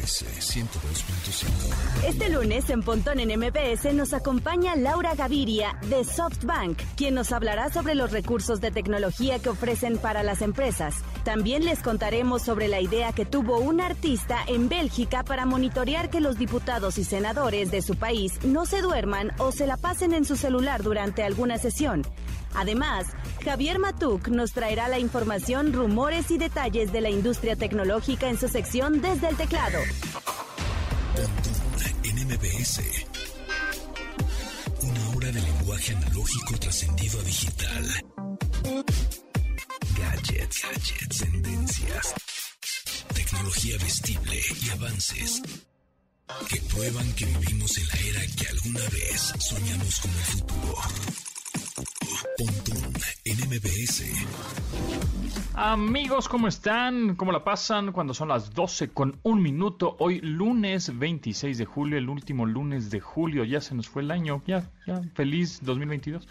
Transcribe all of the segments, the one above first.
MBS 102.5. Este lunes en Pontón en MBS nos acompaña Laura Gaviria de SoftBank, quien nos hablará sobre los recursos de tecnología que ofrecen para las empresas. También les contaremos sobre la idea que tuvo un artista en Bélgica para monitorear que los diputados y senadores de su país no se duerman o se la pasen en su celular durante alguna sesión. Además, Javier Matuk nos traerá la información, rumores y detalles de la industria tecnológica en su sección Desde el Teclado. en MBS. Una hora de lenguaje analógico trascendido a digital. Gadgets, gadgets, tendencias. Tecnología vestible y avances que prueban que vivimos en la era que alguna vez soñamos como el futuro. Amigos, ¿cómo están? ¿Cómo la pasan? Cuando son las 12 con un minuto, hoy lunes 26 de julio, el último lunes de julio, ya se nos fue el año, ya, ya, feliz 2022.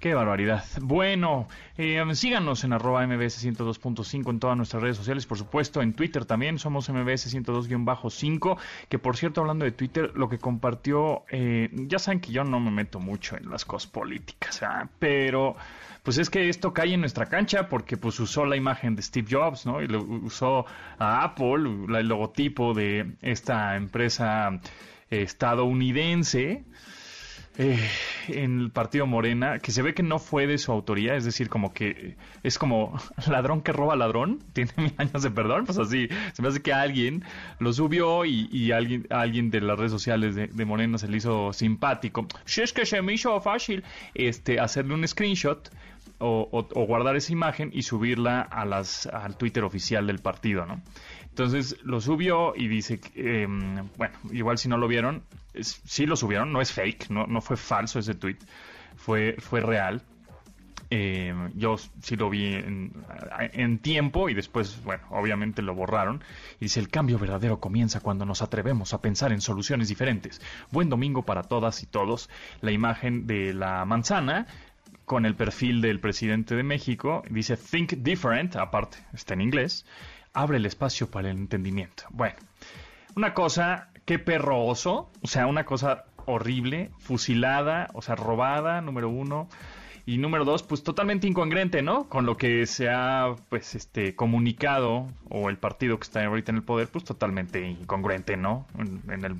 Qué barbaridad. Bueno, eh, síganos en arroba mbs 102.5 en todas nuestras redes sociales, por supuesto, en Twitter también somos mbs 102-5, que por cierto, hablando de Twitter, lo que compartió, eh, ya saben que yo no me meto mucho en las cosas políticas, ¿ah? pero pues es que esto cae en nuestra cancha porque pues usó la imagen de Steve Jobs, ¿no? Y lo, usó a Apple, el logotipo de esta empresa estadounidense eh, en el partido Morena, que se ve que no fue de su autoría, es decir, como que es como ladrón que roba ladrón, tiene mil años de perdón, pues así, se me hace que alguien lo subió y, alguien, alguien de las redes sociales de, Morena se le hizo simpático. Si es que se me hizo fácil este, hacerle un screenshot o, guardar esa imagen y subirla a las, al Twitter oficial del partido, ¿no? Entonces lo subió y dice, em, bueno, igual si no lo vieron, sí lo subieron, no es fake, no, no fue falso ese tweet, fue, fue real. Em, yo sí lo vi en, en, tiempo y después, bueno, obviamente lo borraron. Y dice, el cambio verdadero comienza cuando nos atrevemos a pensar en soluciones diferentes. Buen domingo para todas y todos. La imagen de la manzana con el perfil del presidente de México. Dice, think different, aparte, está en inglés abre el espacio para el entendimiento. Bueno, una cosa, qué perro oso, o sea, una cosa horrible, fusilada, o sea, robada, número uno. Y número dos, pues totalmente incongruente, ¿no? Con lo que se ha, pues, este, comunicado, o el partido que está ahorita en el poder, pues totalmente incongruente, ¿no? En, el,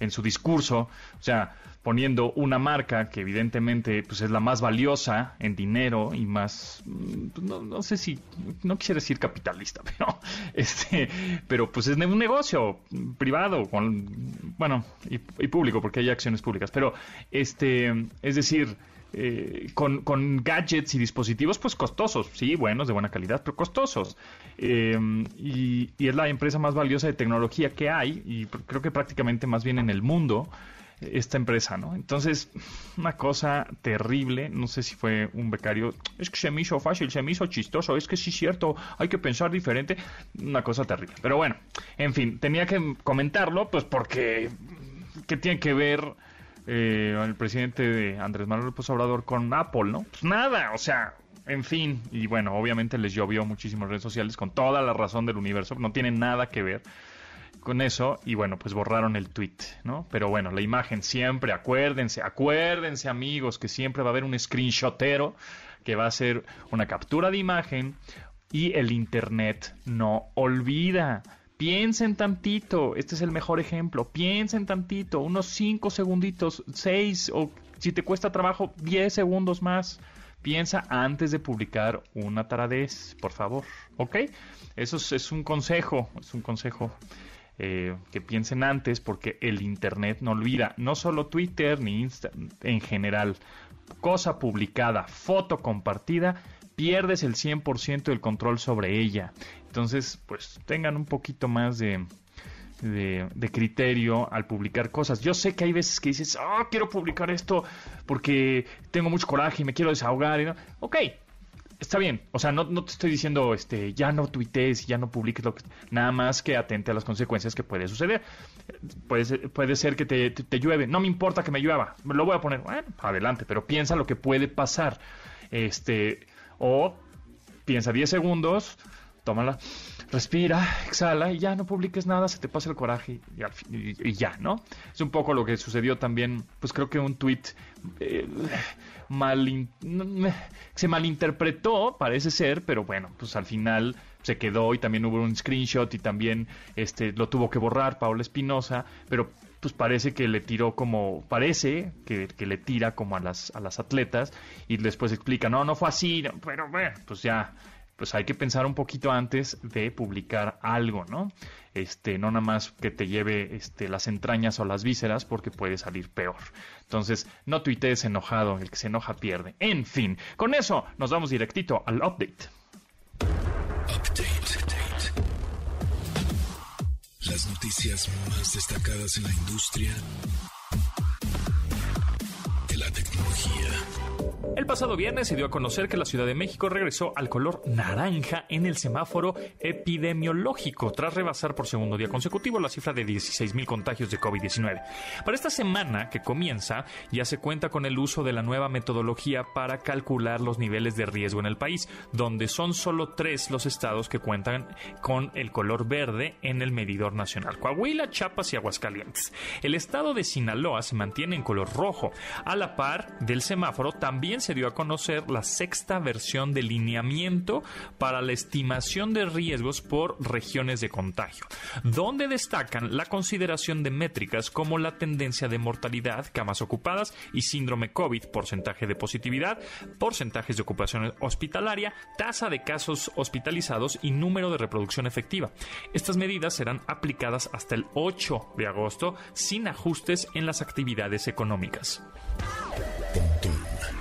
en su discurso. O sea, poniendo una marca que evidentemente pues es la más valiosa en dinero y más mm, pues, no, sé si no quisiera decir capitalista pero este pero pues es un negocio privado con bueno y, público porque hay acciones públicas pero este es decir eh, con, gadgets y dispositivos pues costosos, sí, buenos, de buena calidad, pero costosos. Y, y, es la empresa más valiosa de tecnología que hay, y creo que prácticamente más bien en el mundo esta empresa, ¿no? Entonces, una cosa terrible, no sé si fue un becario, es que se me hizo fácil, se me hizo chistoso, es que sí es cierto, hay que pensar diferente, una cosa terrible. Pero bueno, en fin, tenía que comentarlo, pues porque, ¿qué tiene que ver eh, el presidente de Andrés Manuel López Obrador con Apple, ¿no? Pues nada, o sea, en fin, y bueno, obviamente les llovió muchísimas redes sociales con toda la razón del universo, no tiene nada que ver con eso y bueno, pues borraron el tweet, ¿no? Pero bueno, la imagen siempre, acuérdense, acuérdense amigos que siempre va a haber un screenshotero que va a hacer una captura de imagen y el internet no olvida. Piensen tantito, este es el mejor ejemplo, piensen tantito, unos 5 segunditos, 6 o si te cuesta trabajo, 10 segundos más. Piensa antes de publicar una taradez, por favor, ¿ok? Eso es, un consejo, es un consejo eh, que piensen antes porque el Internet no olvida, no solo Twitter ni Insta, en general, cosa publicada, foto compartida, pierdes el 100% del control sobre ella. Entonces, pues tengan un poquito más de, de, criterio al publicar cosas. Yo sé que hay veces que dices, oh, quiero publicar esto porque tengo mucho coraje y me quiero desahogar. Y no. Ok, está bien, o sea, no, no, te estoy diciendo, este, ya no tuitees, ya no publiques lo que, nada más que atente a las consecuencias que puede suceder. Puede ser, puede ser que te, te, llueve, no me importa que me llueva, lo voy a poner, bueno, adelante, pero piensa lo que puede pasar, este, o piensa 10 segundos, tómala, respira, exhala y ya no publiques nada, se te pasa el coraje y, ya, ¿no? Es un poco lo que sucedió también, pues creo que un tweet eh, mal se malinterpretó, parece ser, pero bueno, pues al final se quedó y también hubo un screenshot y también este lo tuvo que borrar Paula Espinosa, pero pues parece que le tiró como, parece que, le tira como a las, a las atletas y después explica, no, no fue así, pero bueno, pues ya, pues hay que pensar un poquito antes de publicar algo, ¿no? Este, no nada más que te lleve este, las entrañas o las vísceras porque puede salir peor. Entonces, no tuitees enojado, el que se enoja pierde. En fin, con eso nos vamos directito al update. Las noticias más destacadas en la industria pasado viernes se dio a conocer que la Ciudad de México regresó al color naranja en el semáforo epidemiológico tras rebasar por segundo día consecutivo la cifra de 16.000 contagios de COVID-19. Para esta semana que comienza ya se cuenta con el uso de la nueva metodología para calcular los niveles de riesgo en el país, donde son solo tres los estados que cuentan con el color verde en el medidor nacional, Coahuila, Chiapas y Aguascalientes. El estado de Sinaloa se mantiene en color rojo, a la par del semáforo también se dio a conocer la sexta versión de lineamiento para la estimación de riesgos por regiones de contagio, donde destacan la consideración de métricas como la tendencia de mortalidad, camas ocupadas y síndrome COVID, porcentaje de positividad, porcentajes de ocupación hospitalaria, tasa de casos hospitalizados y número de reproducción efectiva. Estas medidas serán aplicadas hasta el 8 de agosto sin ajustes en las actividades económicas.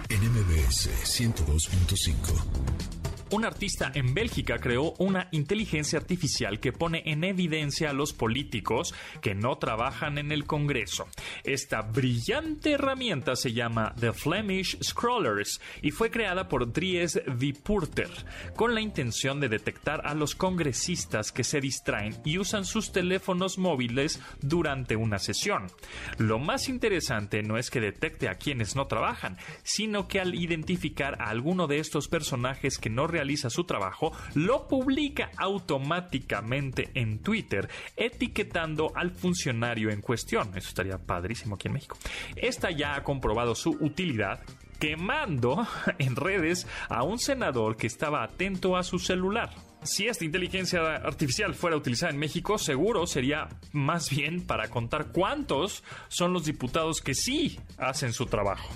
NMBS 102.5 un artista en Bélgica creó una inteligencia artificial que pone en evidencia a los políticos que no trabajan en el Congreso. Esta brillante herramienta se llama The Flemish Scrollers y fue creada por Dries Vipurter con la intención de detectar a los congresistas que se distraen y usan sus teléfonos móviles durante una sesión. Lo más interesante no es que detecte a quienes no trabajan, sino que al identificar a alguno de estos personajes que no realiza su trabajo, lo publica automáticamente en Twitter, etiquetando al funcionario en cuestión. Eso estaría padrísimo aquí en México. Esta ya ha comprobado su utilidad quemando en redes a un senador que estaba atento a su celular. Si esta inteligencia artificial fuera utilizada en México, seguro sería más bien para contar cuántos son los diputados que sí hacen su trabajo.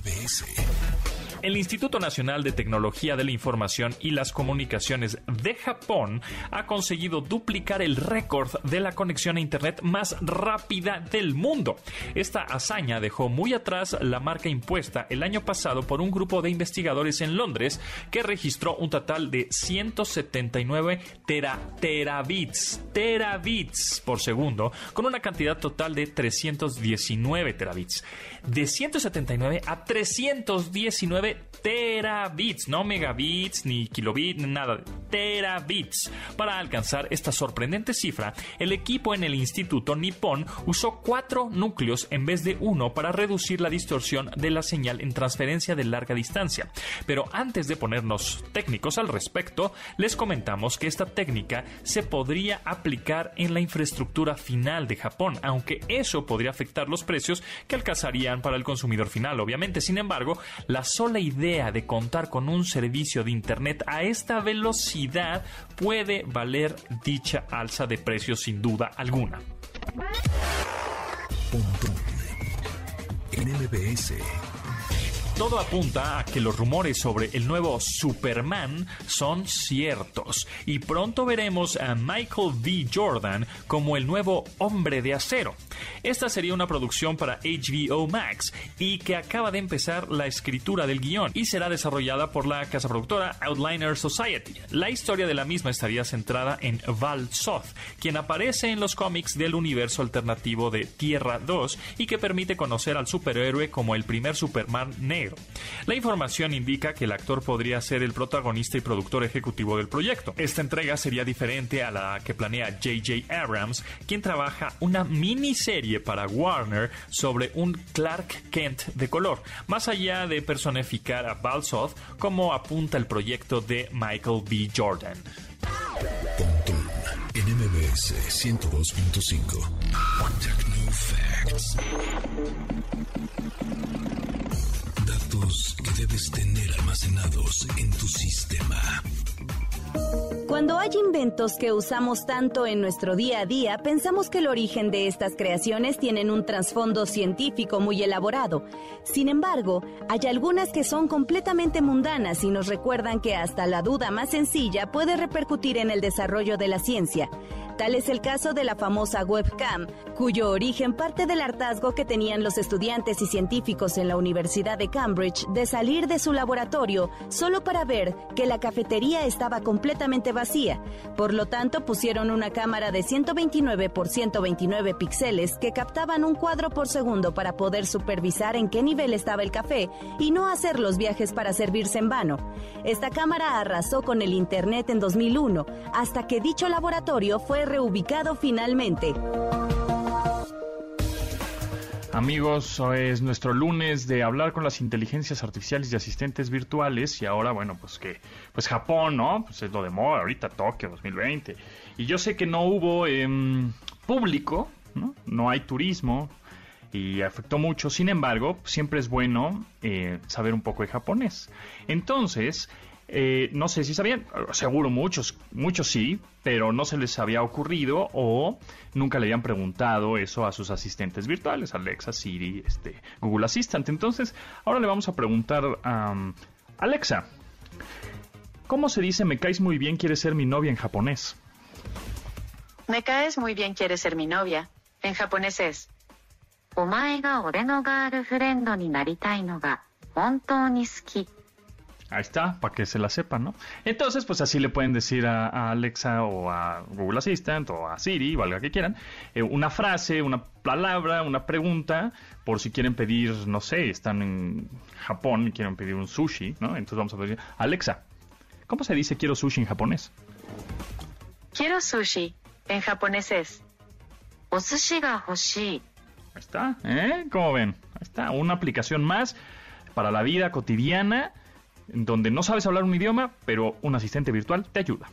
MBS. El Instituto Nacional de Tecnología de la Información y las Comunicaciones de Japón ha conseguido duplicar el récord de la conexión a Internet más rápida del mundo. Esta hazaña dejó muy atrás la marca impuesta el año pasado por un grupo de investigadores en Londres que registró un total de 179 terabits, terabits por segundo, con una cantidad total de 319 terabits. De 179 a 319 terabits, no megabits, ni kilobits, nada, terabits. Para alcanzar esta sorprendente cifra, el equipo en el Instituto Nippon usó cuatro núcleos en vez de uno para reducir la distorsión de la señal en transferencia de larga distancia. Pero antes de ponernos técnicos al respecto, les comentamos que esta técnica se podría aplicar en la infraestructura final de Japón, aunque eso podría afectar los precios que alcanzarían para el consumidor final, obviamente. Sin embargo, la sola idea de contar con un servicio de Internet a esta velocidad puede valer dicha alza de precios sin duda alguna. Todo apunta a que los rumores sobre el nuevo Superman son ciertos y pronto veremos a Michael V. Jordan como el nuevo hombre de acero. Esta sería una producción para HBO Max y que acaba de empezar la escritura del guion y será desarrollada por la casa productora Outliner Society. La historia de la misma estaría centrada en Val Soth, quien aparece en los cómics del universo alternativo de Tierra 2 y que permite conocer al superhéroe como el primer Superman negro La información indica que el actor podría ser el protagonista y productor ejecutivo del proyecto. Esta entrega sería diferente a la que planea J.J. Abrams, quien trabaja una miniserie para Warner sobre un Clark Kent de color, más allá de personificar a Balsoth como apunta el proyecto de Michael B. Jordan. MBS 102.5. Techno Facts. Debes tener almacenados en tu sistema. Cuando hay inventos que usamos tanto en nuestro día a día, pensamos que el origen de estas creaciones tienen un trasfondo científico muy elaborado. Sin embargo, hay algunas que son completamente mundanas y nos recuerdan que hasta la duda más sencilla puede repercutir en el desarrollo de la ciencia. Tal es el caso de la famosa webcam, cuyo origen parte del hartazgo que tenían los estudiantes y científicos en la Universidad de Cambridge de salir de su laboratorio solo para ver que la cafetería estaba completamente vacía. Por lo tanto, pusieron una cámara de 129 por 129 píxeles que captaban un cuadro por segundo para poder supervisar en qué nivel estaba el café y no hacer los viajes para servirse en vano. Esta cámara arrasó con el Internet en 2001, hasta que dicho laboratorio fue reubicado finalmente. Amigos, es nuestro lunes de hablar con las inteligencias artificiales y asistentes virtuales y ahora, bueno, pues que, pues Japón, ¿no? Pues es lo de moda, ahorita Tokio 2020. Y yo sé que no hubo em, público, ¿no? Hay turismo y afectó mucho, sin embargo, siempre es bueno eh, saber un poco de japonés. Entonces, eh, no sé si sabían, seguro muchos, muchos sí, pero no se les había ocurrido o nunca le habían preguntado eso a sus asistentes virtuales, Alexa, Siri, este, Google Assistant. Entonces, ahora le vamos a preguntar a Alexa, ¿cómo se dice me caes muy bien, quieres ser mi novia en japonés? Me caes muy bien, quieres ser mi novia. En japonés es. Omae ga ore no girlfriend ni naritai no ga Ahí está, para que se la sepan, ¿no? Entonces, pues así le pueden decir a, Alexa o a Google Assistant o a Siri, valga que quieran, eh, una frase, una palabra, una pregunta, por si quieren pedir, no sé, están en Japón y quieren pedir un sushi, ¿no? Entonces vamos a decir, Alexa, ¿cómo se dice quiero sushi en japonés? Quiero sushi. En japonés es sushi ga hoshii. Ahí está, ¿eh? ¿Cómo ven? Ahí está, una aplicación más para la vida cotidiana donde no sabes hablar un idioma, pero un asistente virtual te ayuda.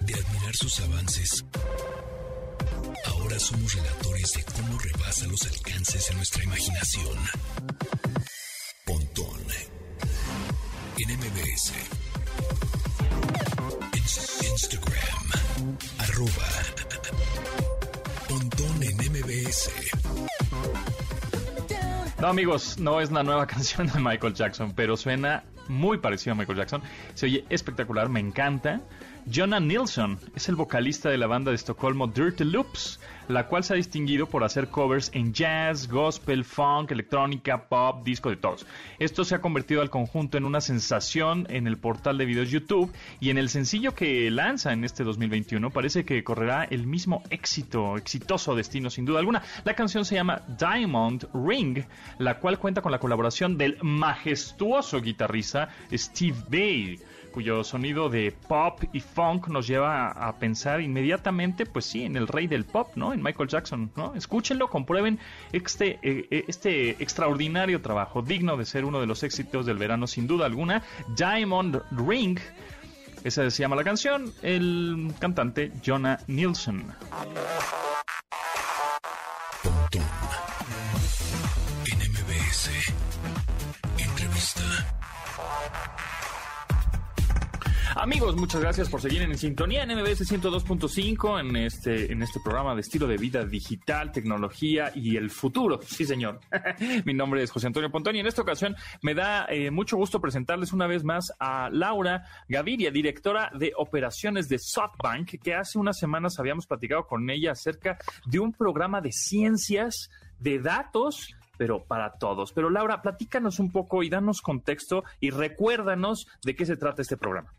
De admirar sus avances, ahora somos relatores de cómo rebasa los alcances en nuestra imaginación. Pontón en MBS. Instagram. Arroba. Pontón en MBS. No, amigos, no es la nueva canción de Michael Jackson, pero suena muy parecido a Michael Jackson. Se oye espectacular, me encanta. Jonah Nilsson es el vocalista de la banda de Estocolmo Dirty Loops, la cual se ha distinguido por hacer covers en jazz, gospel, funk, electrónica, pop, disco de todos. Esto se ha convertido al conjunto en una sensación en el portal de videos YouTube y en el sencillo que lanza en este 2021 parece que correrá el mismo éxito, exitoso destino sin duda alguna. La canción se llama Diamond Ring, la cual cuenta con la colaboración del majestuoso guitarrista Steve Bay cuyo sonido de pop y funk nos lleva a, pensar inmediatamente, pues sí, en el rey del pop, ¿no? En Michael Jackson, ¿no? Escúchenlo, comprueben este, eh, eh, este extraordinario trabajo, digno de ser uno de los éxitos del verano, sin duda alguna. Diamond Ring. Esa se llama la canción, el cantante Jonah Nielsen. Amigos, muchas gracias por seguir en sintonía en MBS 102.5 en este, en este programa de estilo de vida digital, tecnología y el futuro. Sí, señor. Mi nombre es José Antonio Pontón y en esta ocasión me da eh, mucho gusto presentarles una vez más a Laura Gaviria, directora de operaciones de SoftBank, que hace unas semanas habíamos platicado con ella acerca de un programa de ciencias de datos pero para todos. Pero Laura, platícanos un poco y danos contexto y recuérdanos de qué se trata este programa.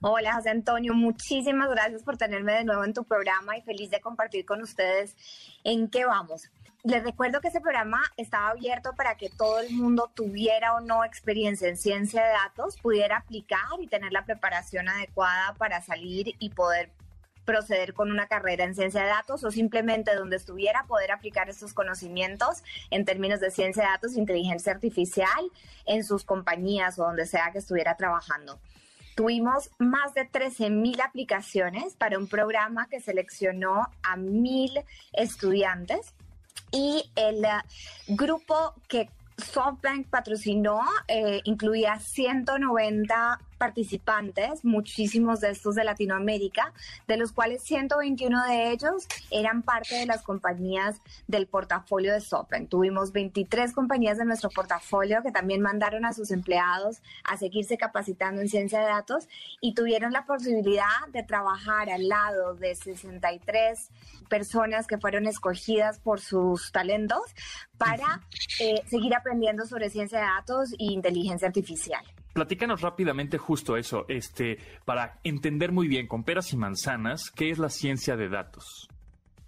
Hola, José Antonio, muchísimas gracias por tenerme de nuevo en tu programa y feliz de compartir con ustedes en qué vamos. les recuerdo que ese programa estaba abierto para que todo el mundo tuviera o no experiencia en ciencia de datos, pudiera aplicar y tener la preparación adecuada para salir y poder proceder con una carrera en ciencia de datos o simplemente donde estuviera poder aplicar estos conocimientos en términos de ciencia de datos inteligencia artificial en sus compañías o donde sea que estuviera trabajando. Tuvimos más de 13.000 aplicaciones para un programa que seleccionó a mil estudiantes y el eh, grupo que SoftBank patrocinó eh, incluía 190 participantes, muchísimos de estos de Latinoamérica, de los cuales 121 de ellos eran parte de las compañías del portafolio de SoftBank. Tuvimos 23 compañías de nuestro portafolio que también mandaron a sus empleados a seguirse capacitando en ciencia de datos y tuvieron la posibilidad de trabajar al lado de 63 personas que fueron escogidas por sus talentos para eh, seguir aprendiendo sobre ciencia de datos e inteligencia artificial. Platícanos rápidamente justo eso, este, para entender muy bien con peras y manzanas, ¿qué es la ciencia de datos?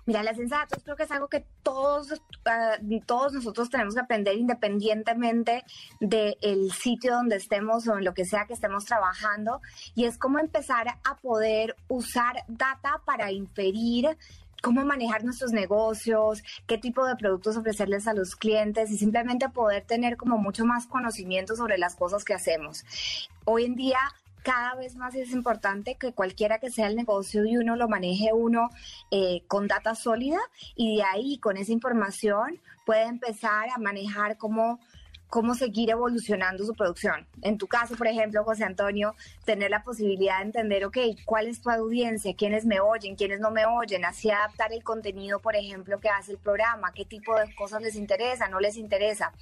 Mira, la ciencia de datos creo que es algo que todos, ah, todos nosotros tenemos que aprender independientemente del sitio donde estemos o en lo que sea que estemos trabajando. Y es cómo empezar a poder usar data para inferir cómo manejar nuestros negocios, qué tipo de productos ofrecerles a los clientes y simplemente poder tener como mucho más conocimiento sobre las cosas que hacemos. Hoy en día cada vez más es importante que cualquiera que sea el negocio de uno lo maneje uno eh, con data sólida y de ahí con esa información puede empezar a manejar cómo cómo seguir evolucionando su producción. En tu caso, por ejemplo, José Antonio, tener la posibilidad de entender, ok, cuál es tu audiencia, quiénes me oyen, quiénes no me oyen, así adaptar el contenido, por ejemplo, que hace el programa, qué tipo de cosas les interesa, no les interesa,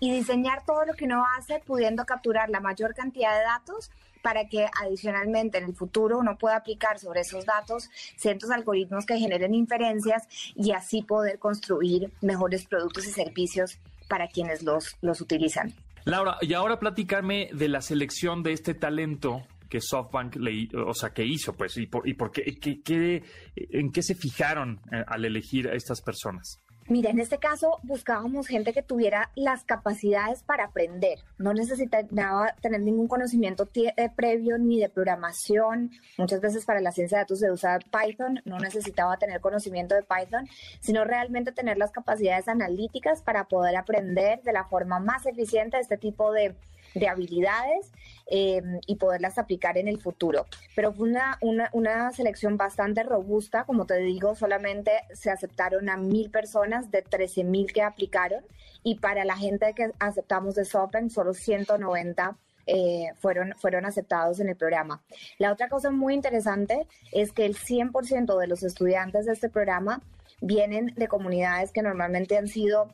y diseñar todo lo que uno hace pudiendo capturar la mayor cantidad de datos para que adicionalmente en el futuro uno pueda aplicar sobre esos datos ciertos algoritmos que generen inferencias y así poder construir mejores productos y servicios para quienes los, los utilizan. Laura, y ahora platicarme de la selección de este talento que SoftBank le, o sea, que hizo, pues, y por, y por qué, en qué se fijaron eh, al elegir a estas personas. Mira, en este caso buscábamos gente que tuviera las capacidades para aprender. No necesitaba tener ningún conocimiento eh, previo ni de programación. Muchas veces para la ciencia de datos se usa Python. No necesitaba tener conocimiento de Python, sino realmente tener las capacidades analíticas para poder aprender de la forma más eficiente este tipo de de habilidades eh, y poderlas aplicar en el futuro. Pero fue una, una, selección bastante robusta, como te digo, solamente se aceptaron a mil personas de 13 mil que aplicaron y para la gente que aceptamos de SoftBank solo 190 eh, fueron, fueron aceptados en el programa. La otra cosa muy interesante es que el 100% de los estudiantes de este programa vienen de comunidades que normalmente han sido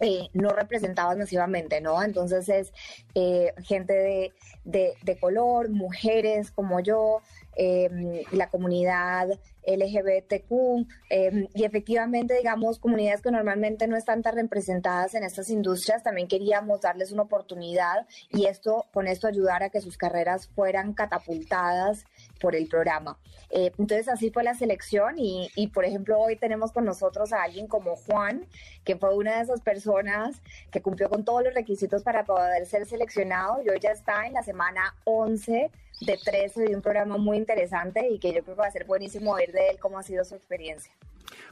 eh, no representadas masivamente, ¿no? Entonces es eh, gente de, de, color, mujeres como yo, em, la comunidad LGBTQ em, y efectivamente, digamos, comunidades que normalmente no están tan representadas en estas industrias, también queríamos darles una oportunidad y esto, con esto ayudar a que sus carreras fueran catapultadas por el programa. Eh, entonces así fue la selección y, y, por ejemplo, hoy tenemos con nosotros a alguien como Juan, que fue una de esas personas que cumplió con todos los requisitos para poder ser seleccionado y hoy ya está en la semana 11 de 13 de un programa muy interesante y que yo creo que va a ser buenísimo oír de él cómo ha sido su experiencia.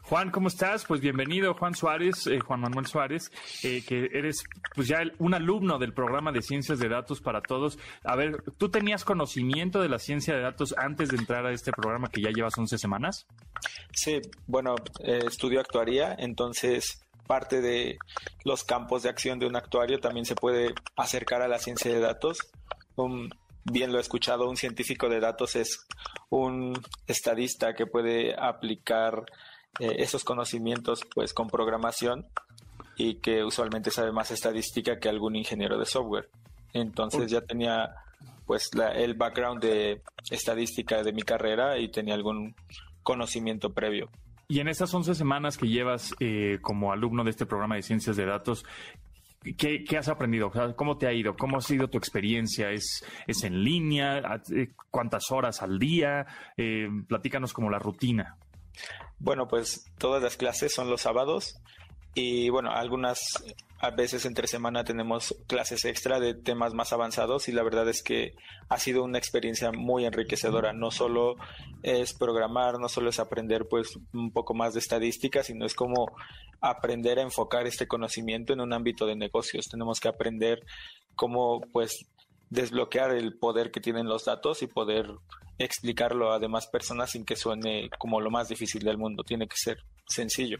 Juan, ¿cómo estás? Pues bienvenido, Juan Suárez, eh, Juan Manuel Suárez, eh, que eres pues ya un alumno del programa de Ciencias de Datos para Todos. A ver, ¿tú tenías conocimiento de la ciencia de datos antes de entrar a este programa que ya llevas 11 semanas? Sí, bueno, eh, estudio actuaría, entonces parte de los campos de acción de un actuario también se puede acercar a la ciencia de datos. bien lo he escuchado, un científico de datos es un estadista que puede aplicar eh, esos conocimientos pues con programación y que usualmente sabe más estadística que algún ingeniero de software. Entonces ya tenía pues el background de estadística de mi carrera y tenía algún conocimiento previo. Y en esas 11 semanas que llevas eh, como alumno de este programa de ciencias de datos, ¿Qué, has aprendido? ¿Cómo te ha ido? ¿Cómo ha sido tu experiencia? ¿Es, es en línea? Eh, ¿Cuántas horas al día? platícanos como la rutina. Bueno, pues todas las clases son los sábados y bueno, algunas a veces entre semana tenemos clases extra de temas más avanzados y la verdad es que ha sido una experiencia muy enriquecedora. No solo es programar, no solo es aprender pues un poco más de estadística, sino es como aprender a enfocar este conocimiento en un ámbito de negocios. Tenemos que aprender cómo pues desbloquear el poder que tienen los datos y poder explicarlo a demás personas sin que suene como lo más difícil del mundo. Tiene que ser sencillo.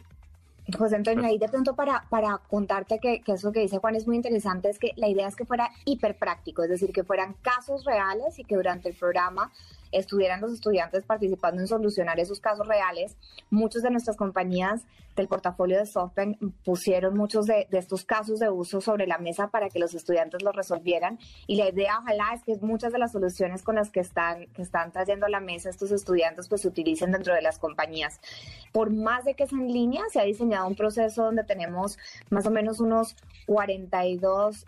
José Antonio, ahí de pronto para, para contarte que, que, eso que dice Juan es muy interesante, es que la idea es que fuera hiper práctico, es decir, que fueran casos reales y que durante el programa estuvieran los estudiantes participando en solucionar esos casos reales. Muchas de nuestras compañías del portafolio de SoftBank pusieron muchos de, estos casos de uso sobre la mesa para que los estudiantes los resolvieran y la idea ojalá es que muchas de las soluciones con las que están, que están trayendo a la mesa estos estudiantes pues se utilicen dentro de las compañías. Por más de que es en línea, se ha diseñado un proceso donde tenemos más o menos unos 42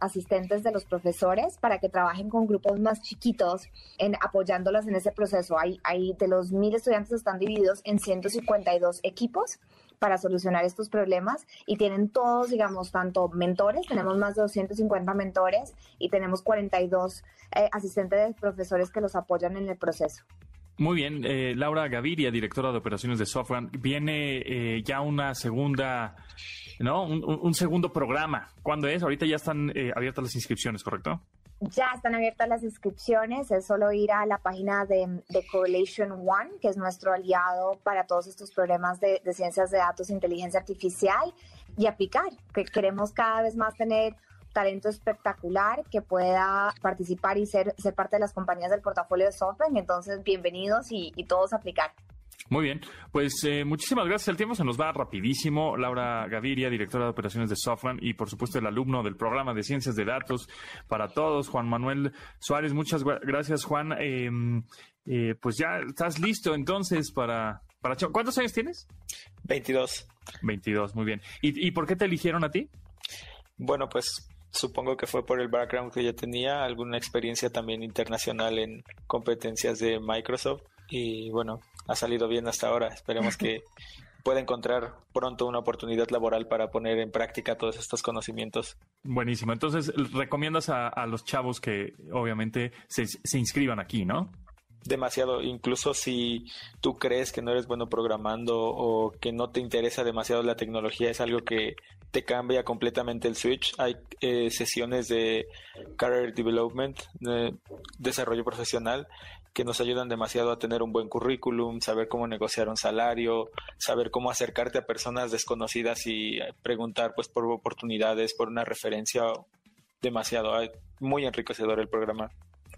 asistentes de los profesores para que trabajen con grupos más chiquitos en apoyándolas en ese proceso. Hay, de los mil estudiantes están divididos en 152 equipos para solucionar estos problemas y tienen todos, digamos, tanto mentores, tenemos más de 250 mentores y tenemos 42 eh, asistentes de profesores que los apoyan en el proceso. Muy bien, eh, Laura Gaviria, directora de operaciones de Software, viene eh, ya una segunda, ¿no? Un, segundo programa. ¿Cuándo es? Ahorita ya están abiertas las inscripciones, ¿correcto? Ya están abiertas las inscripciones, es solo ir a la página de, Correlation One, que es nuestro aliado para todos estos problemas de, ciencias de datos e inteligencia artificial, y aplicar, que queremos cada vez más tener talento espectacular que pueda participar y ser, ser parte de las compañías del portafolio de software. Entonces, bienvenidos y, y todos aplicar. Muy bien, pues eh, muchísimas gracias. El tiempo se nos va rapidísimo. Laura Gaviria, directora de operaciones de Software y por supuesto el alumno del programa de ciencias de datos para todos, Juan Manuel Suárez. Muchas gracias, Juan. Em, eh, pues ya estás listo entonces para, para... ¿Cuántos años tienes? 22. 22, muy bien. ¿Y, ¿Y por qué te eligieron a ti? Bueno, pues supongo que fue por el background que yo tenía, alguna experiencia también internacional en competencias de Microsoft y bueno, ha salido bien hasta ahora. Esperemos que pueda encontrar pronto una oportunidad laboral para poner en práctica todos estos conocimientos. Buenísimo. Entonces, recomiendas a, los chavos que obviamente se, se inscriban aquí, ¿no? demasiado, incluso si tú crees que no eres bueno programando o que no te interesa demasiado la tecnología, es algo que te cambia completamente el switch. Hay eh, sesiones de career development, desarrollo profesional, que nos ayudan demasiado a tener un buen currículum, saber cómo negociar un salario, saber cómo acercarte a personas desconocidas y preguntar pues por oportunidades, por una referencia demasiado, muy enriquecedor el programa.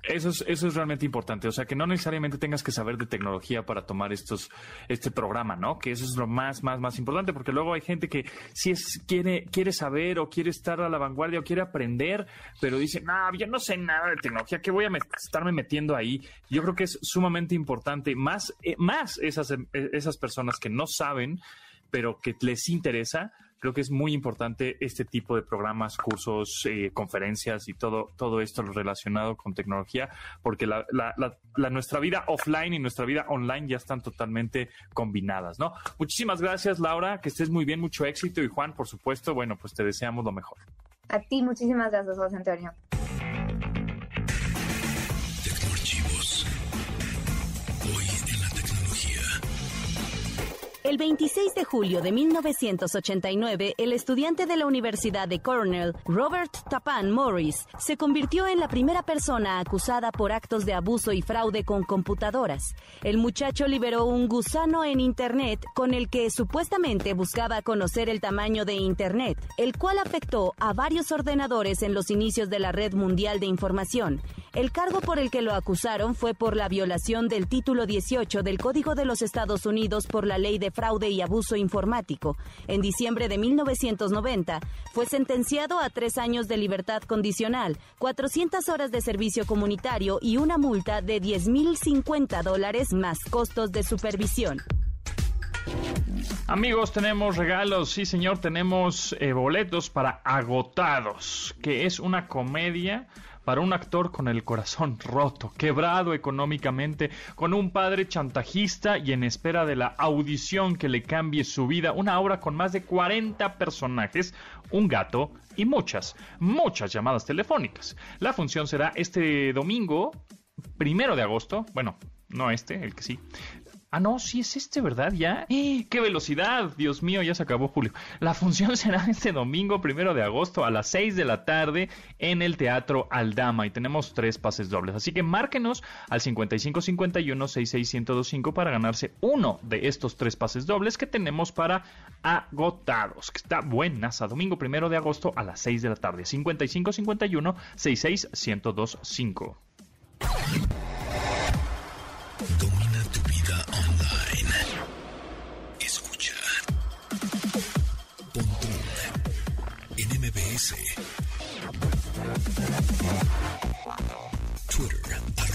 Eso es, eso es realmente importante. O sea, que no necesariamente tengas que saber de tecnología para tomar estos, este programa, ¿no? Que eso es lo más, más, más importante, porque luego hay gente que si es, quiere, quiere saber o quiere estar a la vanguardia o quiere aprender, pero dice, no, yo no sé nada de tecnología, ¿qué voy a estarme metiendo ahí? Yo creo que es sumamente importante, más, eh, más esas, eh, esas personas que no saben, pero que les interesa, creo que es muy importante este tipo de programas, cursos, eh, conferencias y todo, todo esto relacionado con tecnología, porque la, nuestra vida offline y nuestra vida online ya están totalmente combinadas, ¿no? Muchísimas gracias, Laura, que estés muy bien, mucho éxito y Juan, por supuesto, bueno, pues te deseamos lo mejor. A ti, muchísimas gracias, José Antonio. El 26 de julio de 1989, el estudiante de la Universidad de Cornell, Robert Tapan Morris, se convirtió en la primera persona acusada por actos de abuso y fraude con computadoras. El muchacho liberó un gusano en Internet con el que supuestamente buscaba conocer el tamaño de Internet, el cual afectó a varios ordenadores en los inicios de la Red Mundial de Información. El cargo por el que lo acusaron fue por la violación del título 18 del Código de los Estados Unidos por la ley de fraude y abuso informático. En diciembre de 1990 fue sentenciado a tres años de libertad condicional, 400 horas de servicio comunitario y una multa de 10.050 dólares más costos de supervisión. Amigos, tenemos regalos, sí señor, tenemos eh, boletos para Agotados, que es una comedia para un actor con el corazón roto, quebrado económicamente, con un padre chantajista y en espera de la audición que le cambie su vida. Una obra con más de 40 personajes, un gato y muchas, muchas llamadas telefónicas. La función será este domingo, primero de agosto, bueno, no este, el que sí, Ah, no, sí es este, ¿verdad? Ya. ¡Eh! ¡Qué velocidad! Dios mío, ya se acabó julio. La función será este domingo, primero de agosto, a las 6 de la tarde en el Teatro Aldama. Y tenemos tres pases dobles. Así que márquenos al 5551-66125 para ganarse uno de estos tres pases dobles que tenemos para agotados. Que está buenas. A domingo, primero de agosto, a las 6 de la tarde. 5551-66125.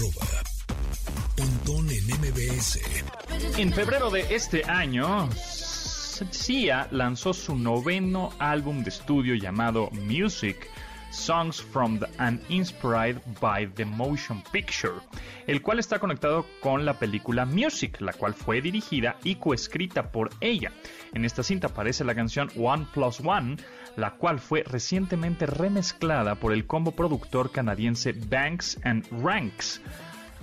Arroba en MBS. En febrero de este año, Sia lanzó su noveno álbum de estudio llamado Music Songs from the, and Inspired by the Motion Picture, el cual está conectado con la película Music, la cual fue dirigida y coescrita por ella. En esta cinta aparece la canción One Plus One, la cual fue recientemente remezclada por el combo productor canadiense Banks and Ranks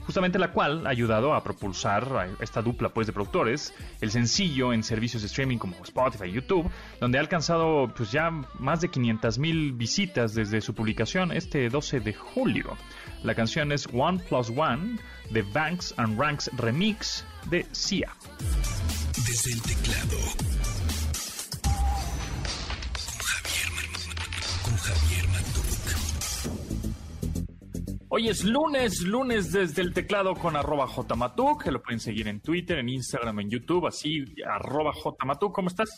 justamente la cual ha ayudado a propulsar a esta dupla pues de productores el sencillo en servicios de streaming como Spotify y YouTube, donde ha alcanzado pues ya más de 500 mil visitas desde su publicación este 12 de julio. La canción es One Plus One de Banks and Ranks Remix de Sia. Desde el teclado con Javier Hoy es lunes, lunes desde el teclado con arroba jmatuk, que lo pueden seguir en Twitter, en Instagram, en YouTube, así, arroba jmatuk. ¿Cómo estás?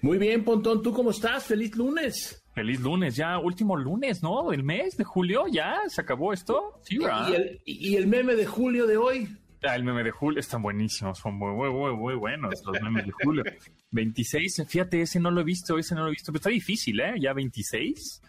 Muy bien, Pontón, ¿tú cómo estás? Feliz lunes. Feliz lunes, ya último lunes, ¿no? Del mes de julio, ya se acabó esto. Sí, ¿Y, el, y el meme de julio de hoy. Ah, el meme de julio están buenísimos, son muy, muy, muy, muy buenos los memes de julio. 26, fíjate, ese no lo he visto, ese no lo he visto, pero está difícil, ¿eh? Ya 26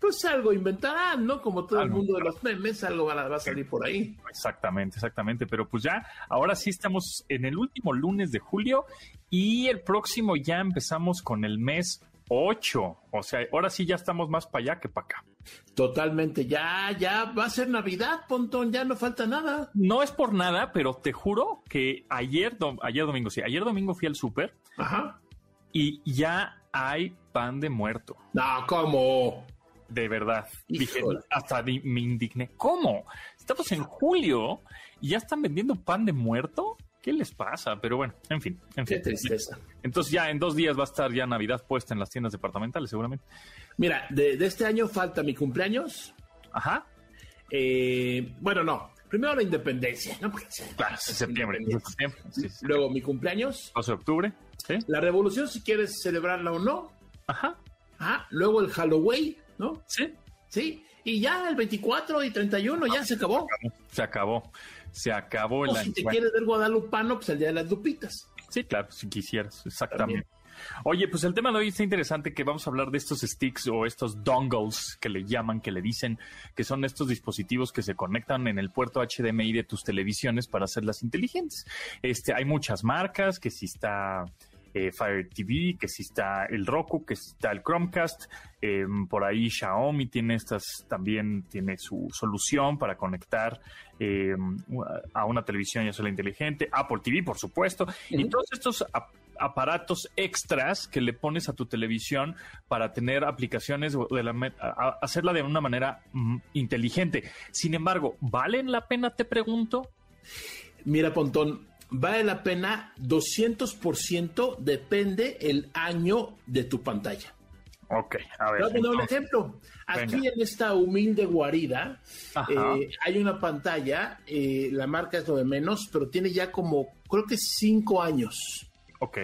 pues algo inventarán, ¿no? Como todo el mundo de los memes, algo va a, salir por ahí. Exactamente, exactamente. Pero pues ya, ahora sí estamos en el último lunes de julio y el próximo ya empezamos con el mes 8. O sea, ahora sí ya estamos más para allá que para acá. Totalmente, ya, ya va a ser Navidad, Pontón, ya no falta nada. No es por nada, pero te juro que ayer, ayer domingo, sí, ayer domingo fui al súper. Ajá. Y ya hay pan de muerto. No, ¿cómo? De verdad. Dije, hasta me indigné. ¿Cómo? Estamos en julio y ya están vendiendo pan de muerto. ¿Qué les pasa? Pero bueno, en fin, en fin. Qué tristeza. Entonces ya en dos días va a estar ya Navidad puesta en las tiendas departamentales, seguramente. Mira, de, este año falta mi cumpleaños. Ajá. Eh, bueno, no. Primero la independencia, ¿no? claro, septiembre. Luego mi cumpleaños. 12 de octubre. ¿sí? La revolución, si quieres celebrarla o no. Ajá. Ajá. Luego el Halloween. ¿No? Sí. Sí, y ya el 24 y 31 ya se acabó. Se acabó. Se acabó el o Si te quieres ver guadalupano, pues el día de las lupitas. Sí, claro, si quisieras, exactamente. Oye, pues el tema de hoy está interesante que vamos a hablar de estos sticks o estos dongles que le llaman, que le dicen, que son estos dispositivos que se conectan en el puerto HDMI de tus televisiones para hacerlas inteligentes. Este, hay muchas marcas, que si está eh, Fire TV, que si está el Roku, que si está el Chromecast, em, por ahí Xiaomi tiene estas, también tiene su solución para conectar em, a una televisión ya sola inteligente, Apple TV, por supuesto, y todos estos aparatos extras que le pones a tu televisión para tener aplicaciones de la, hacerla de una manera mm, inteligente. Sin embargo, ¿valen la pena, te pregunto? Mira, Pontón, vale la pena 200%, depende el año de tu pantalla. Ok, a ver. Voy a poner un ejemplo. Aquí en esta humilde guarida eh, hay una pantalla, eh, la marca es lo de menos, pero tiene ya como, creo que cinco años. Ok.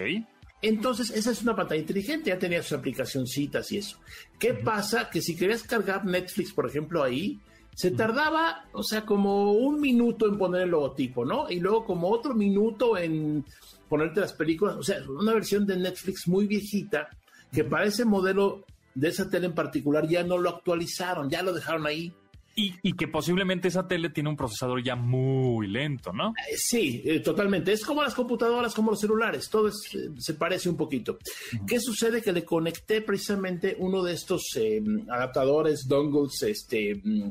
Entonces, esa es una pantalla inteligente, ya tenía sus aplicacioncitas y eso. ¿Qué pasa? Que si querías cargar Netflix, por ejemplo, ahí, se tardaba, o sea, como un minuto en poner el logotipo, ¿no? Y luego como otro minuto en ponerte las películas, o sea, una versión de Netflix muy viejita, que para ese modelo de esa tele en particular ya no lo actualizaron, ya lo dejaron ahí. Y, que posiblemente esa tele tiene un procesador ya muy lento, ¿no? Eh, sí, eh, totalmente. Es como las computadoras, como los celulares, todo se parece un poquito. ¿Qué sucede? Que le conecté precisamente uno de estos adaptadores, dongles, este... Mm,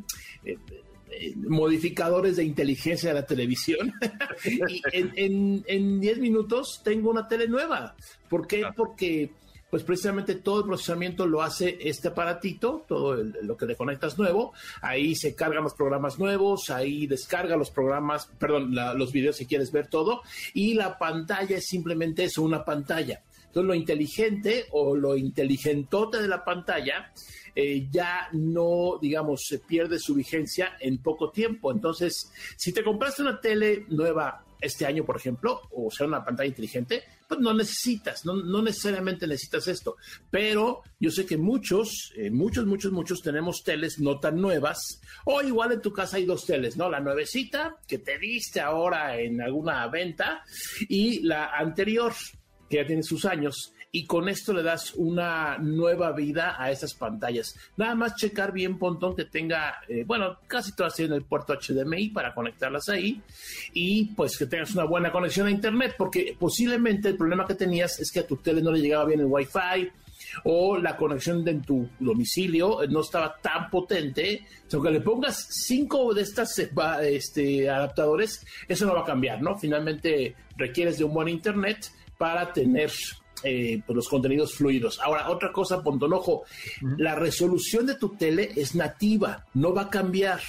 modificadores de inteligencia de la televisión y en 10 minutos tengo una tele nueva. ¿Por qué? Porque pues precisamente todo el procesamiento lo hace este aparatito, todo lo que le conectas nuevo, ahí se cargan los programas nuevos, ahí descarga los programas, perdón, los videos si quieres ver todo, y la pantalla es simplemente eso, una pantalla. Entonces lo inteligente o lo inteligentote de la pantalla eh, ya no, digamos, se pierde su vigencia en poco tiempo. Entonces, si te compraste una tele nueva este año, por ejemplo, o sea, una pantalla inteligente, pues no necesitas, no, necesariamente necesitas esto. Pero yo sé que muchos, eh, muchos, muchos, muchos tenemos teles no tan nuevas, o igual en tu casa hay dos teles, ¿no? La nuevecita que te diste ahora en alguna venta y la anterior que ya tiene sus años y con esto le das una nueva vida a esas pantallas. Nada más checar bien, Pontón, que tenga, eh, bueno, casi todas tienen el puerto HDMI para conectarlas ahí y pues que tengas una buena conexión a Internet, porque posiblemente el problema que tenías es que a tu tele no le llegaba bien el Wi-Fi o la conexión de en tu domicilio no estaba tan potente, aunque le pongas cinco de estas eh, este, adaptadores, eso no va a cambiar, ¿no? Finalmente requieres de un buen internet para tener eh, pues, los contenidos fluidos. Ahora, otra cosa, Pontonojo, la resolución de tu tele es nativa, no va a cambiar.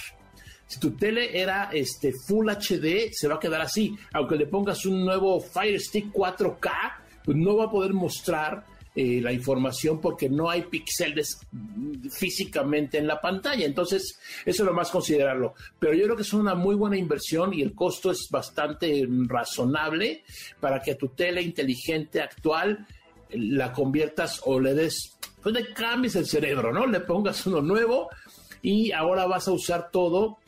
Si tu tele era este Full HD, se va a quedar así. Aunque le pongas un nuevo Fire Stick 4K, pues no va a poder mostrar eh, la información porque no hay píxeles físicamente en la pantalla. Entonces, eso es lo más considerarlo. Pero yo creo que es una muy buena inversión y el costo es bastante razonable para que tu tele inteligente actual la conviertas o le des, pues le cambies el cerebro, ¿no? Le pongas uno nuevo y ahora vas a usar todo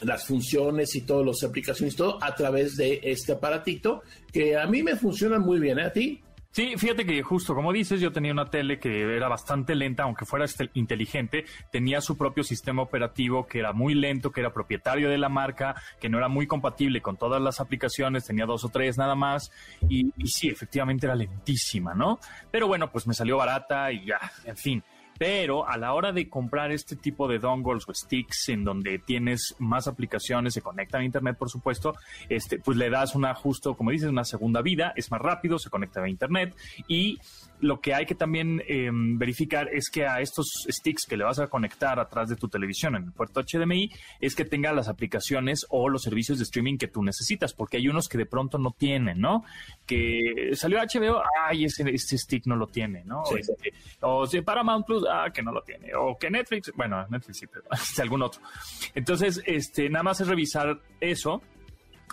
las funciones y todas las aplicaciones, todo a través de este aparatito que a mí me funciona muy bien, ¿eh? ¿A ti? Sí, fíjate que justo como dices, yo tenía una tele que era bastante lenta, aunque fuera este, inteligente, tenía su propio sistema operativo que era muy lento, que era propietario de la marca, que no era muy compatible con todas las aplicaciones, tenía dos o tres nada más, y, y sí, efectivamente era lentísima, ¿no? Pero bueno, pues me salió barata y ya, en fin. Pero a la hora de comprar este tipo de dongles o sticks en donde tienes más aplicaciones, se conectan a internet, por supuesto, este, pues le das una justo, como dices, una segunda vida, es más rápido, se conecta a internet y lo que hay que también em, verificar es que a estos sticks que le vas a conectar atrás de tu televisión en el puerto HDMI es que tenga las aplicaciones o los servicios de streaming que tú necesitas, porque hay unos que de pronto no tienen, ¿no? Que salió HBO, ay, ese, este stick no lo tiene, ¿no? Este, o si Paramount Plus, ah, que no lo tiene. O que Netflix, bueno, Netflix sí, pero algún otro. Entonces, este, nada más es revisar eso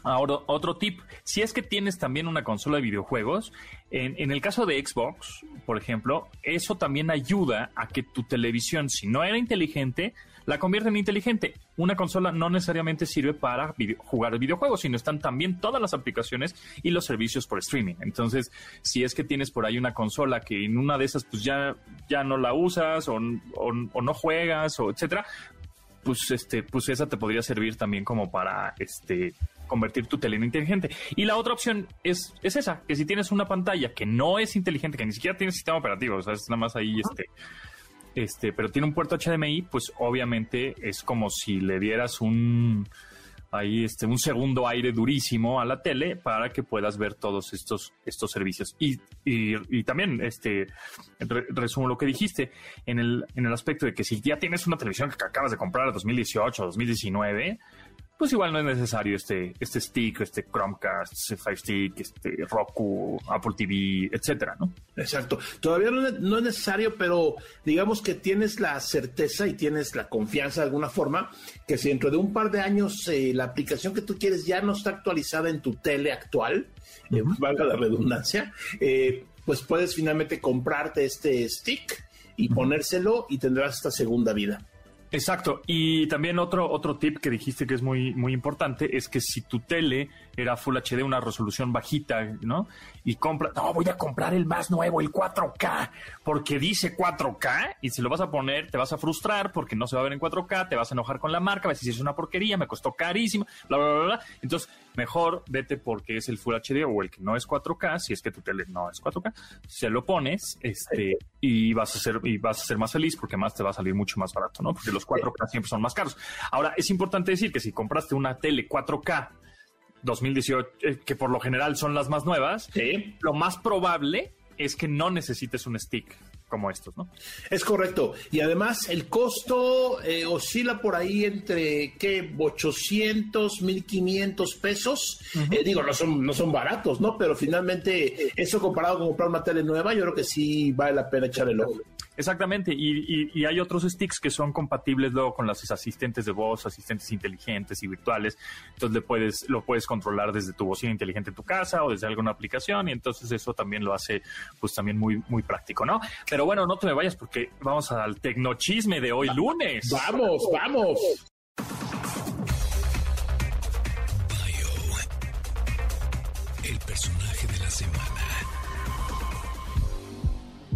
Ahora, otro tip, si es que tienes también una consola de videojuegos, en, el caso de Xbox, por ejemplo, eso también ayuda a que tu televisión, si no era inteligente, la convierta en inteligente. Una consola no necesariamente sirve para jugar videojuegos, sino están también todas las aplicaciones y los servicios por streaming. Entonces, si es que tienes por ahí una consola que en una de esas pues ya, ya no la usas o, o no juegas o etcétera, pues este, pues esa te podría servir también como para este convertir tu tele en inteligente. Y la otra opción es, es esa, que si tienes una pantalla que no es inteligente, que ni siquiera tiene sistema operativo, o sea, es nada más ahí este, este, pero tiene un puerto HDMI, pues obviamente es como si le dieras un ahí este, un segundo aire durísimo a la tele para que puedas ver todos estos, estos servicios. Y, y, también, este, resumo lo que dijiste, en el, en el aspecto de que si ya tienes una televisión que acabas de comprar en 2018 o 2019, pues igual no es necesario este, este stick, este Chromecast, este Fire Stick, este Roku, Apple TV, etcétera, ¿no? Exacto. Todavía no, es necesario, pero digamos que tienes la certeza y tienes la confianza de alguna forma que si dentro de un par de años eh, la aplicación que tú quieres ya no está actualizada en tu tele actual, eh, valga la redundancia, eh, pues puedes finalmente comprarte este stick y ponérselo y tendrás esta segunda vida. Exacto. Y también otro, otro tip que dijiste que es muy, muy importante es que si tu tele era Full HD, una resolución bajita, ¿no? Y compra, no, voy a comprar el más nuevo, el 4K, porque dice 4K y si lo vas a poner te vas a frustrar porque no se va a ver en 4K, te vas a enojar con la marca, vas a decir es una porquería, me costó carísimo, bla, bla, bla, bla. Entonces, mejor vete porque es el Full HD o el que no es 4K, si es que tu tele no es 4K, se lo pones, este, y vas a ser, y vas a ser más feliz porque más te va a salir mucho más barato, ¿no? Porque los 4K siempre son más caros. Ahora, es importante decir que si compraste una tele 4K 2018, eh, que por lo general son las más nuevas, Sí. lo más probable es que no necesites un stick como estos, ¿no? Es correcto. Y además el costo eh, oscila por ahí entre, ¿qué? 800, 1500 pesos. Eh, digo, no son, no son baratos, ¿no? Pero finalmente, eh, eso comparado con comprar una tele nueva, yo creo que sí vale la pena echar el ojo. Exactamente, y, y- y hay otros sticks que son compatibles luego con los asistentes de voz, asistentes inteligentes y virtuales. Entonces le puedes, lo puedes controlar desde tu bocina inteligente en tu casa o desde alguna aplicación, y entonces eso también lo hace pues también muy, muy práctico, ¿no? Pero bueno, no te me vayas porque vamos al tecnochisme de hoy lunes. Vamos, vamos. Bio. El personaje de la semana.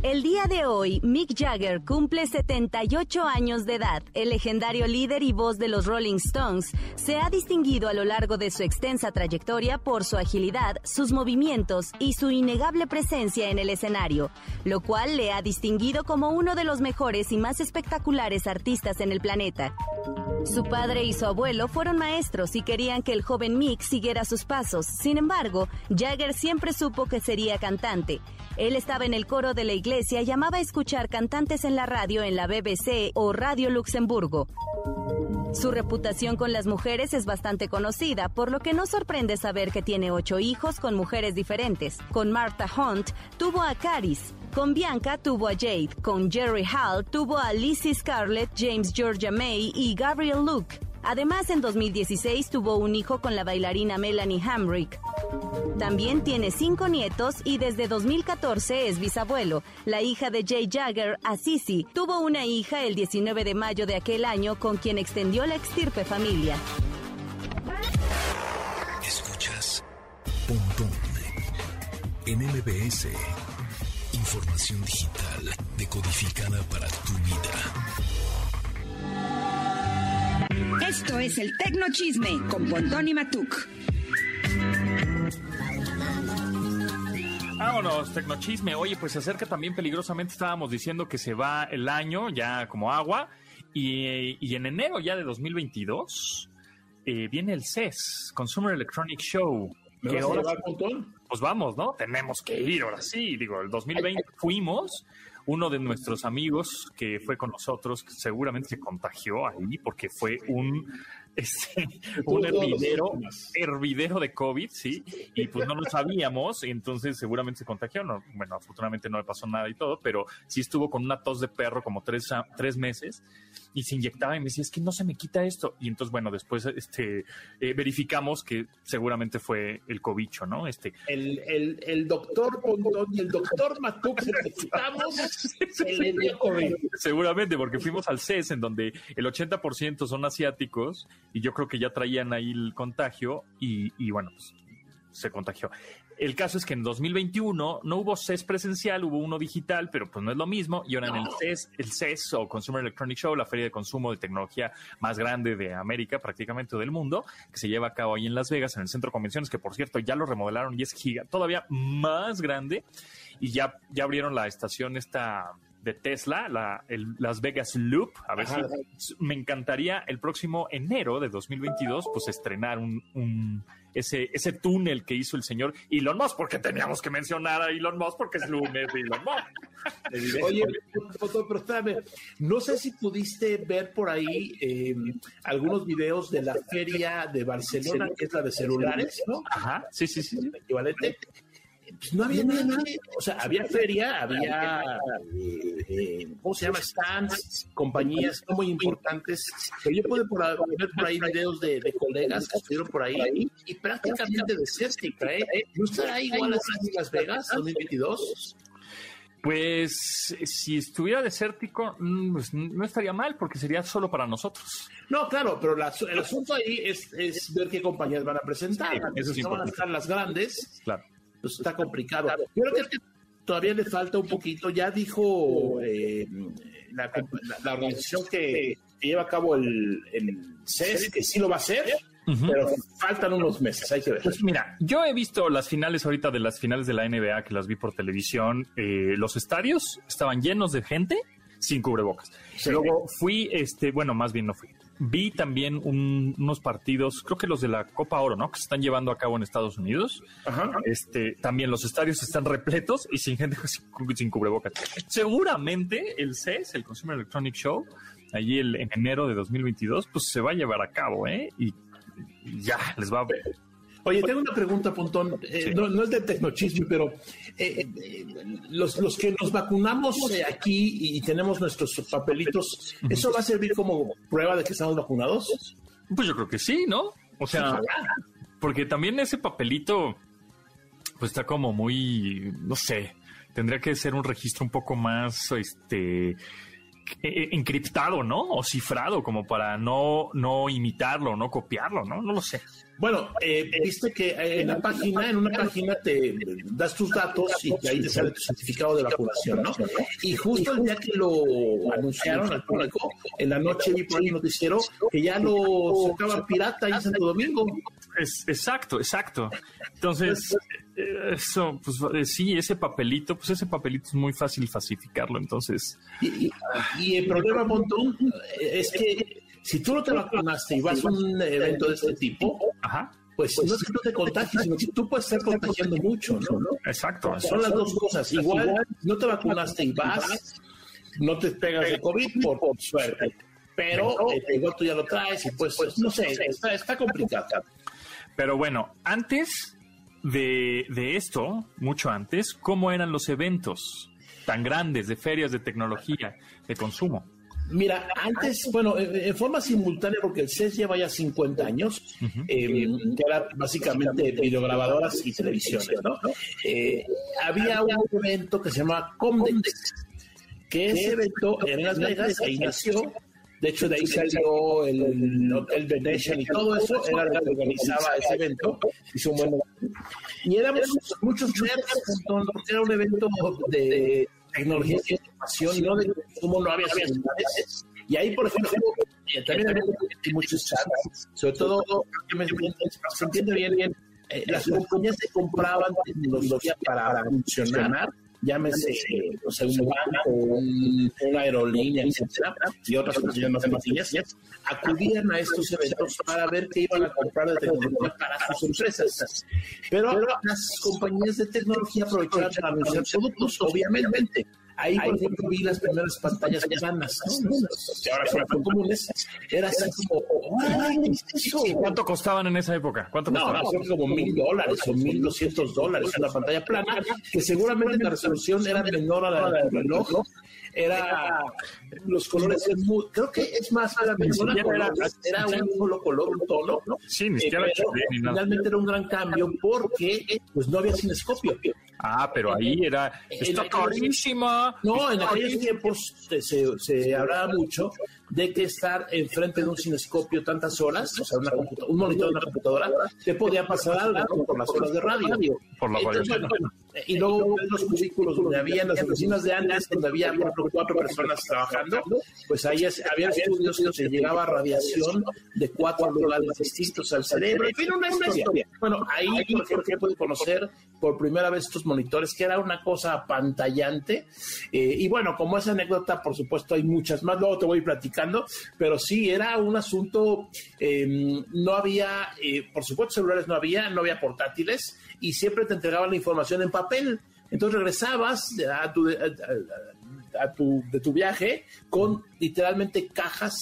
El día de hoy, Mick Jagger cumple 78 años de edad. El legendario líder y voz de los Rolling Stones se ha distinguido a lo largo de su extensa trayectoria por su agilidad, sus movimientos y su innegable presencia en el escenario, lo cual le ha distinguido como uno de los mejores y más espectaculares artistas en el planeta. Su padre y su abuelo fueron maestros y querían que el joven Mick siguiera sus pasos. Sin embargo, Jagger siempre supo que sería cantante. Él estaba en el coro de la iglesia y amaba escuchar cantantes en la radio en la BBC o Radio Luxemburgo. Su reputación con las mujeres es bastante conocida, por lo que no sorprende saber que tiene ocho hijos con mujeres diferentes. Con Martha Hunt tuvo a Caris, con Bianca tuvo a Jade, con Jerry Hall tuvo a Lizzie Scarlett, James Georgia May y Gabriel Luke. Además, en 2016 tuvo un hijo con la bailarina Melanie Hamrick. También tiene cinco nietos y desde 2014 es bisabuelo. La hija de Jay Jagger, Assisi, tuvo una hija el 19 de mayo de aquel año con quien extendió la extirpe familia. Escuchas Pontón en MBS. Información digital decodificada para tu vida. Esto es el Tecno Chisme con Pontón y Matuk. Vámonos, Tecnochisme. Oye, pues se acerca también peligrosamente. Estábamos diciendo que se va el año ya como agua. Y, y en enero ya de 2022 eh, viene el CES, Consumer Electronic Show. ¿Me que vas a ahora- llevar, Pontón? pues vamos, ¿no? Tenemos que ir ahora sí. Digo, el 2020 fuimos. Uno de nuestros amigos que fue con nosotros seguramente se contagió ahí porque fue un, este, un hervidero, hervidero de COVID, sí. Y pues no lo sabíamos, y entonces seguramente se contagió. No, bueno, afortunadamente no le pasó nada y todo, pero sí estuvo con una tos de perro como tres, a- tres meses y se inyectaba y me decía, es que no se me quita esto. Y entonces, bueno, después este, eh, verificamos que seguramente fue el cobicho, ¿no? Este, El, el, el doctor Pontón y el doctor le dio COVID. Seguramente, porque fuimos al CES, en donde el 80% son asiáticos, y yo creo que ya traían ahí el contagio, y, y bueno, pues se contagió. El caso es que en 2021 no hubo CES presencial, hubo uno digital, pero pues no es lo mismo. Y ahora en el CES, el CES o Consumer Electronic Show, la feria de consumo de tecnología más grande de América, prácticamente del mundo, que se lleva a cabo ahí en Las Vegas, en el centro de convenciones, que por cierto ya lo remodelaron y es giga, todavía más grande. Y ya, ya abrieron la estación esta de Tesla, la, el Las Vegas Loop. A ver si me encantaría el próximo enero de 2022, pues estrenar un, un- ese, ese túnel que hizo el señor Elon Musk, porque teníamos que mencionar a Elon Musk porque es lunes de Elon Musk. Oye, pero espérame, no sé si pudiste ver por ahí eh, algunos videos de la feria de Barcelona, que es la de celulares, ¿no? Ajá, sí, sí, sí. sí. Pues no había nadie, o sea, había feria, había, eh, ¿cómo se llama? Stands, compañías no muy importantes, pero yo pude por ahí- ver por ahí videos de, de colegas que estuvieron por ahí y prácticamente desértica, ¿eh? ¿No estará igual así en Las Vegas 2022? Pues si estuviera desértico, mm, pues, no estaría mal porque sería solo para nosotros. No, claro, pero la- el asunto ahí es, es ver qué compañías van a presentar. Sí, eso es Si no van a estar las grandes, Claro. Pues está complicado. Yo creo que todavía le falta un poquito. Ya dijo eh, la, la- la organización que, que lleva a cabo el, el CES que sí lo va a hacer, pero faltan unos meses, hay que ver. Pues mira, yo he visto las finales ahorita de las finales de la NBA que las vi por televisión. Eh, los estadios estaban llenos de gente sin cubrebocas. Luego fui, este, bueno, más bien no fui. Vi también un- unos partidos, creo que los de la Copa Oro, ¿no? Que se están llevando a cabo en Estados Unidos. Ajá. Este, también los estadios están repletos y sin gente sin, sin cubrebocas. Seguramente el CES, el Consumer Electronic Show, allí el- en enero de 2022, pues se va a llevar a cabo, ¿eh? Y ya, les va a... Oye, tengo una pregunta, Pontón. Eh, no, no es de tecnochisme, pero eh, eh, los, los que nos vacunamos eh, aquí y tenemos nuestros papelitos, ¿eso va a servir como prueba de que estamos vacunados? Pues yo creo que sí, ¿no? O sea, porque también ese papelito, pues está como muy, no sé, tendría que ser un registro un poco más, este, eh, eh, encriptado, ¿no? O cifrado, como para no, no imitarlo, no copiarlo, ¿no? No lo sé. Bueno, eh, viste que eh, en la página, en una página te das tus datos y ahí te sale tu certificado de vacunación, ¿no? Y justo el día que lo anunciaron al público, en la noche vi por ahí noticiero que ya lo sacaban pirata ahí en Santo Domingo. Es, exacto, exacto. Entonces, eh, eso, pues eh, sí, ese papelito, pues ese papelito es muy fácil falsificarlo, entonces... Y, y- y el problema, Pontón, eh, es que si tú no te vacunaste y vas a un evento de este tipo, Ajá, pues no es que tú te contagies, sino que tú puedes estar contagiando mucho, ¿no? exacto. Son las dos cosas. Igual, no te vacunaste y vas, no te pegas de COVID por, por suerte. Pero eh, igual tú ya lo traes y pues, no sé, está, está complicado. Pero bueno, antes de, de esto, mucho antes, ¿cómo eran los eventos tan grandes de ferias de tecnología, de consumo? Mira, antes, bueno, en, forma simultánea, porque el CES lleva ya 50 años, eh, que era básicamente videograbadoras y televisiones, ¿no? Eh, había un evento que se llama Comdex, que ese evento era en Las Vegas, ahí nació. De hecho, de ahí salió el, el Hotel Venetian y todo eso, era el que organizaba ese evento. Hizo un buen y éramos muchos nerds, porque era un evento de tecnología y innovación, no de cómo no había celulares. Y ahí, por ejemplo, eh, también había muchos chats, sobre todo, que se entiende bien, bien, eh, las compañías se compraban tecnología para funcionar, llámese, o sea, un banco, un- una aerolínea, etcétera, y otras compañías más pequeñas, acudían a estos eventos para ver qué iban a comprar de tecnología para sus empresas. Pero las compañías de tecnología aprovechaban para anunciar productos, obviamente. Ahí, por ejemplo, vi las primeras pantallas planas, que ahora son comunes. Era así como, ¡ay, qué es eso! ¿Y cuánto costaban en esa época? ¿Cuánto No, costaban? no, son como mil dólares o mil doscientos dólares una pantalla plana, que seguramente la resolución era menor a la del reloj. Era los colores, eran muy- creo que es más, era, era- un solo color, un tono, ¿no? Sí, ni Eh, siquiera HD ni nada. finalmente era un gran cambio porque pues no había cinescopio. Ah, pero ahí era... Está carísima. No, en aquellos tiempos se, se, hablaba mucho de que estar enfrente de un cinescopio tantas horas, o sea, una un monitor de una computadora, te podía pasar algo ¿no? por las horas de radio. Por la Entonces, bueno, eh, y luego ves los cubículos donde había en las oficinas de antes, donde había por ejemplo, cuatro personas trabajando, pues ahí es- había estudios que se llegaba radiación de cuatro lugares distintos al cerebro. En fin, una historia. Bueno, ahí, por ejemplo, se puede conocer por primera vez estos monitores, que era una cosa pantallante. Eh, y bueno, como esa anécdota, por supuesto, hay muchas más, luego te voy pero sí, era un asunto, eh, no había, eh, por supuesto, celulares no había, no había portátiles, y siempre te entregaban la información en papel. Entonces regresabas a tu, a- a tu, de tu viaje con literalmente cajas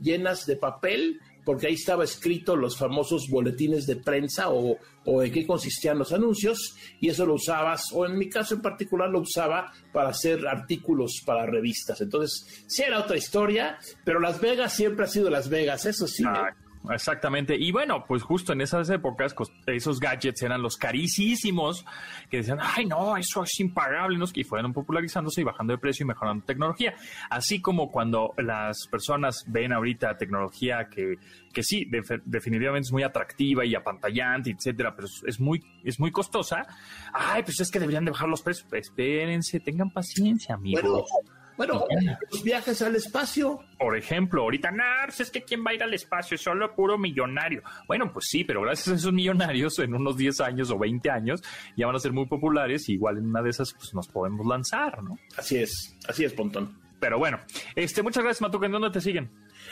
llenas de papel, porque ahí estaba escrito los famosos boletines de prensa o, o en qué consistían los anuncios, y eso lo usabas, o en mi caso en particular lo usaba para hacer artículos para revistas. Entonces, sí era otra historia, pero Las Vegas siempre ha sido Las Vegas, eso sí. Ah, ¿eh? Exactamente. Y bueno, pues justo en esas épocas, esos gadgets eran los carísimos que decían, ay, no, eso es impagable, y fueron popularizándose y bajando de precio y mejorando tecnología. Así como cuando las personas ven ahorita tecnología que, que sí, definitivamente es muy atractiva y apantallante, etcétera, pero es muy, es muy costosa. Ay, pues es que deberían de bajar los precios. Espérense, tengan paciencia, amigos. Los viajes al espacio. Por ejemplo, ahorita, Nars, es que ¿quién va a ir al espacio? Es solo puro millonario. Bueno, pues sí, pero gracias a esos millonarios, en unos 10 años o 20 años, ya van a ser muy populares y igual en una de esas, pues nos podemos lanzar, ¿no? Así es, así es, Pontón. Pero bueno, este, muchas gracias, Matuk. ¿En dónde te siguen?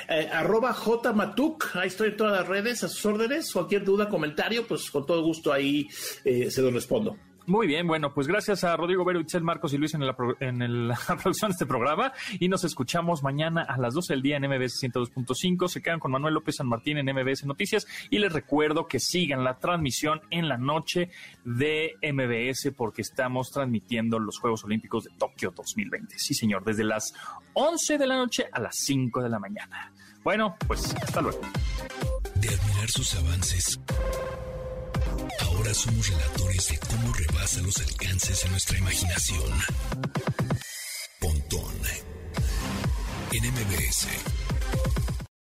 Eh, arroba jmatuk, ahí estoy en todas las redes, a sus órdenes. Cualquier duda, comentario, pues con todo gusto ahí eh, se lo respondo. Muy bien, bueno, pues gracias a Rodrigo Vero, Itzel, Marcos y Luis en, la, en la producción de este programa y nos escuchamos mañana a las 12 del día en MBS 102.5. Se quedan con Manuel López San Martín en MBS Noticias y les recuerdo que sigan la transmisión en la noche de MBS porque estamos transmitiendo los Juegos Olímpicos de Tokio 2020. Sí, señor, desde las 11 de la noche a las 5 de la mañana. Bueno, pues hasta luego. De admirar sus avances Ahora somos relatores de cómo rebasa los alcances de nuestra imaginación. Pontón en MBS.